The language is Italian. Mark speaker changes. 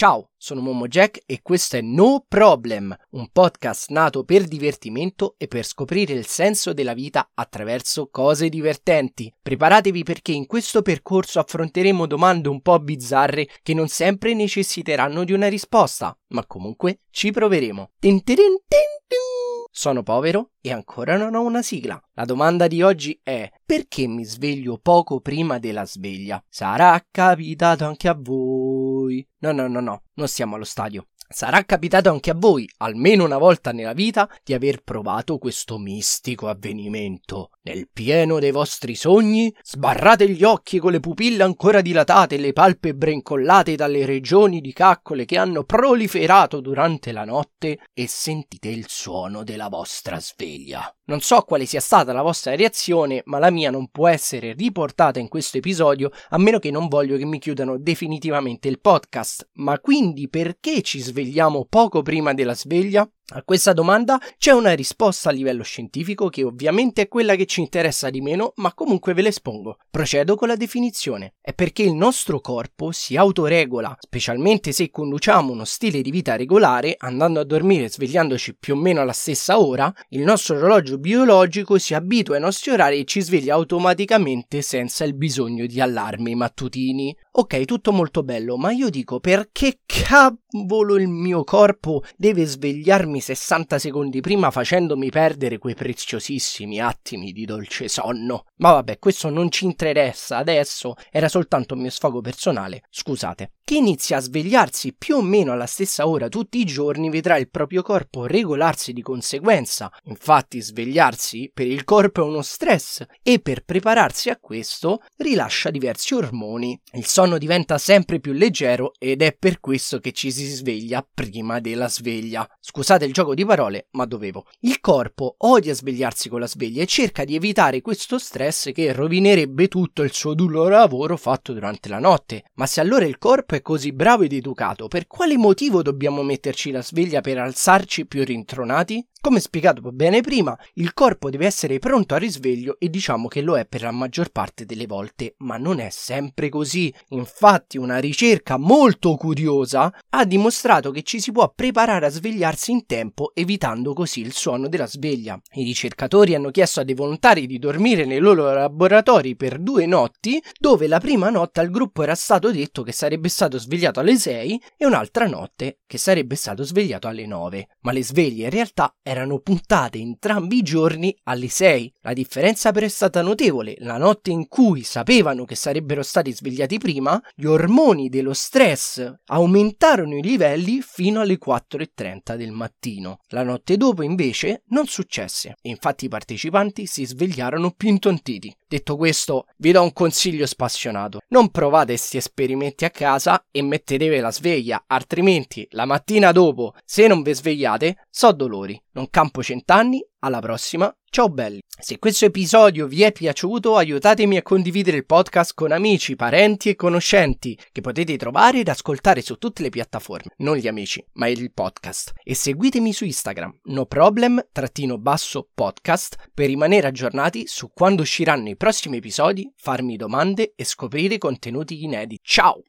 Speaker 1: Ciao, sono Momo Jack e questo è No Problem, un podcast nato per divertimento e per scoprire il senso della vita attraverso cose divertenti. Preparatevi perché in questo percorso affronteremo domande un po' bizzarre che non sempre necessiteranno di una risposta, ma comunque ci proveremo. Sono povero e ancora non ho una sigla. La domanda di oggi è perché mi sveglio poco prima della sveglia? Sarà capitato anche a voi? No, no, no, no, non siamo allo stadio. Sarà capitato anche a voi, almeno una volta nella vita, di aver provato questo mistico avvenimento. Nel pieno dei vostri sogni, sbarrate gli occhi con le pupille ancora dilatate e le palpebre incollate dalle regioni di caccole che hanno proliferato durante la notte e sentite il suono della vostra sveglia. Non so quale sia stata la vostra reazione, ma la mia non può essere riportata in questo episodio a meno che non voglio che mi chiudano definitivamente il podcast. Ma quindi perché ci svegliamo poco prima della sveglia? A questa domanda c'è una risposta a livello scientifico che ovviamente è quella che ci interessa di meno, ma comunque ve la espongo. Procedo con la definizione. È perché il nostro corpo si autoregola, specialmente se conduciamo uno stile di vita regolare, andando a dormire e svegliandoci più o meno alla stessa ora, il nostro orologio biologico si abitua ai nostri orari e ci sveglia automaticamente senza il bisogno di allarmi mattutini. Ok, tutto molto bello, ma io dico perché cavolo il mio corpo deve svegliarmi 60 secondi prima facendomi perdere quei preziosissimi attimi di dolce sonno? Ma vabbè, questo non ci interessa adesso, era soltanto un mio sfogo personale, scusate. Chi inizia a svegliarsi più o meno alla stessa ora tutti i giorni vedrà il proprio corpo regolarsi di conseguenza. Infatti svegliarsi per il corpo è uno stress e per prepararsi a questo rilascia diversi ormoni. Il sonno diventa sempre più leggero ed è per questo che ci si sveglia prima della sveglia. Scusate il gioco di parole, ma dovevo. Il corpo odia svegliarsi con la sveglia e cerca di evitare questo stress che rovinerebbe tutto il suo duro lavoro fatto durante la notte. Ma se allora il corpo è così bravo ed educato, per quale motivo dobbiamo metterci la sveglia per alzarci più rintronati? Come spiegato bene prima, il corpo deve essere pronto al risveglio e diciamo che lo è per la maggior parte delle volte, ma non è sempre così. Infatti una ricerca molto curiosa ha dimostrato che ci si può preparare a svegliarsi in tempo evitando così il suono della sveglia. I ricercatori hanno chiesto a dei volontari di dormire nei loro laboratori per due notti, dove la prima notte al gruppo era stato detto che sarebbe stato svegliato alle 6 e un'altra notte che sarebbe stato svegliato alle 9, ma le sveglie in realtà erano puntate entrambi i giorni alle 6. La differenza però è stata notevole. La notte in cui sapevano che sarebbero stati svegliati prima, gli ormoni dello stress aumentarono i livelli fino alle 4.30 del mattino. La notte dopo invece non successe infatti i partecipanti si svegliarono più intontiti. Detto questo, vi do un consiglio spassionato. Non provate questi esperimenti a casa e mettetevi la sveglia, altrimenti la mattina dopo, se non vi svegliate, so dolori. Non campo cent'anni, alla prossima, ciao belli! Se questo episodio vi è piaciuto, aiutatemi a condividere il podcast con amici, parenti e conoscenti, che potete trovare ed ascoltare su tutte le piattaforme, non gli amici, ma il podcast. E seguitemi su Instagram, no problem, trattino basso podcast, per rimanere aggiornati su quando usciranno i prossimi episodi, farmi domande e scoprire contenuti inediti. Ciao!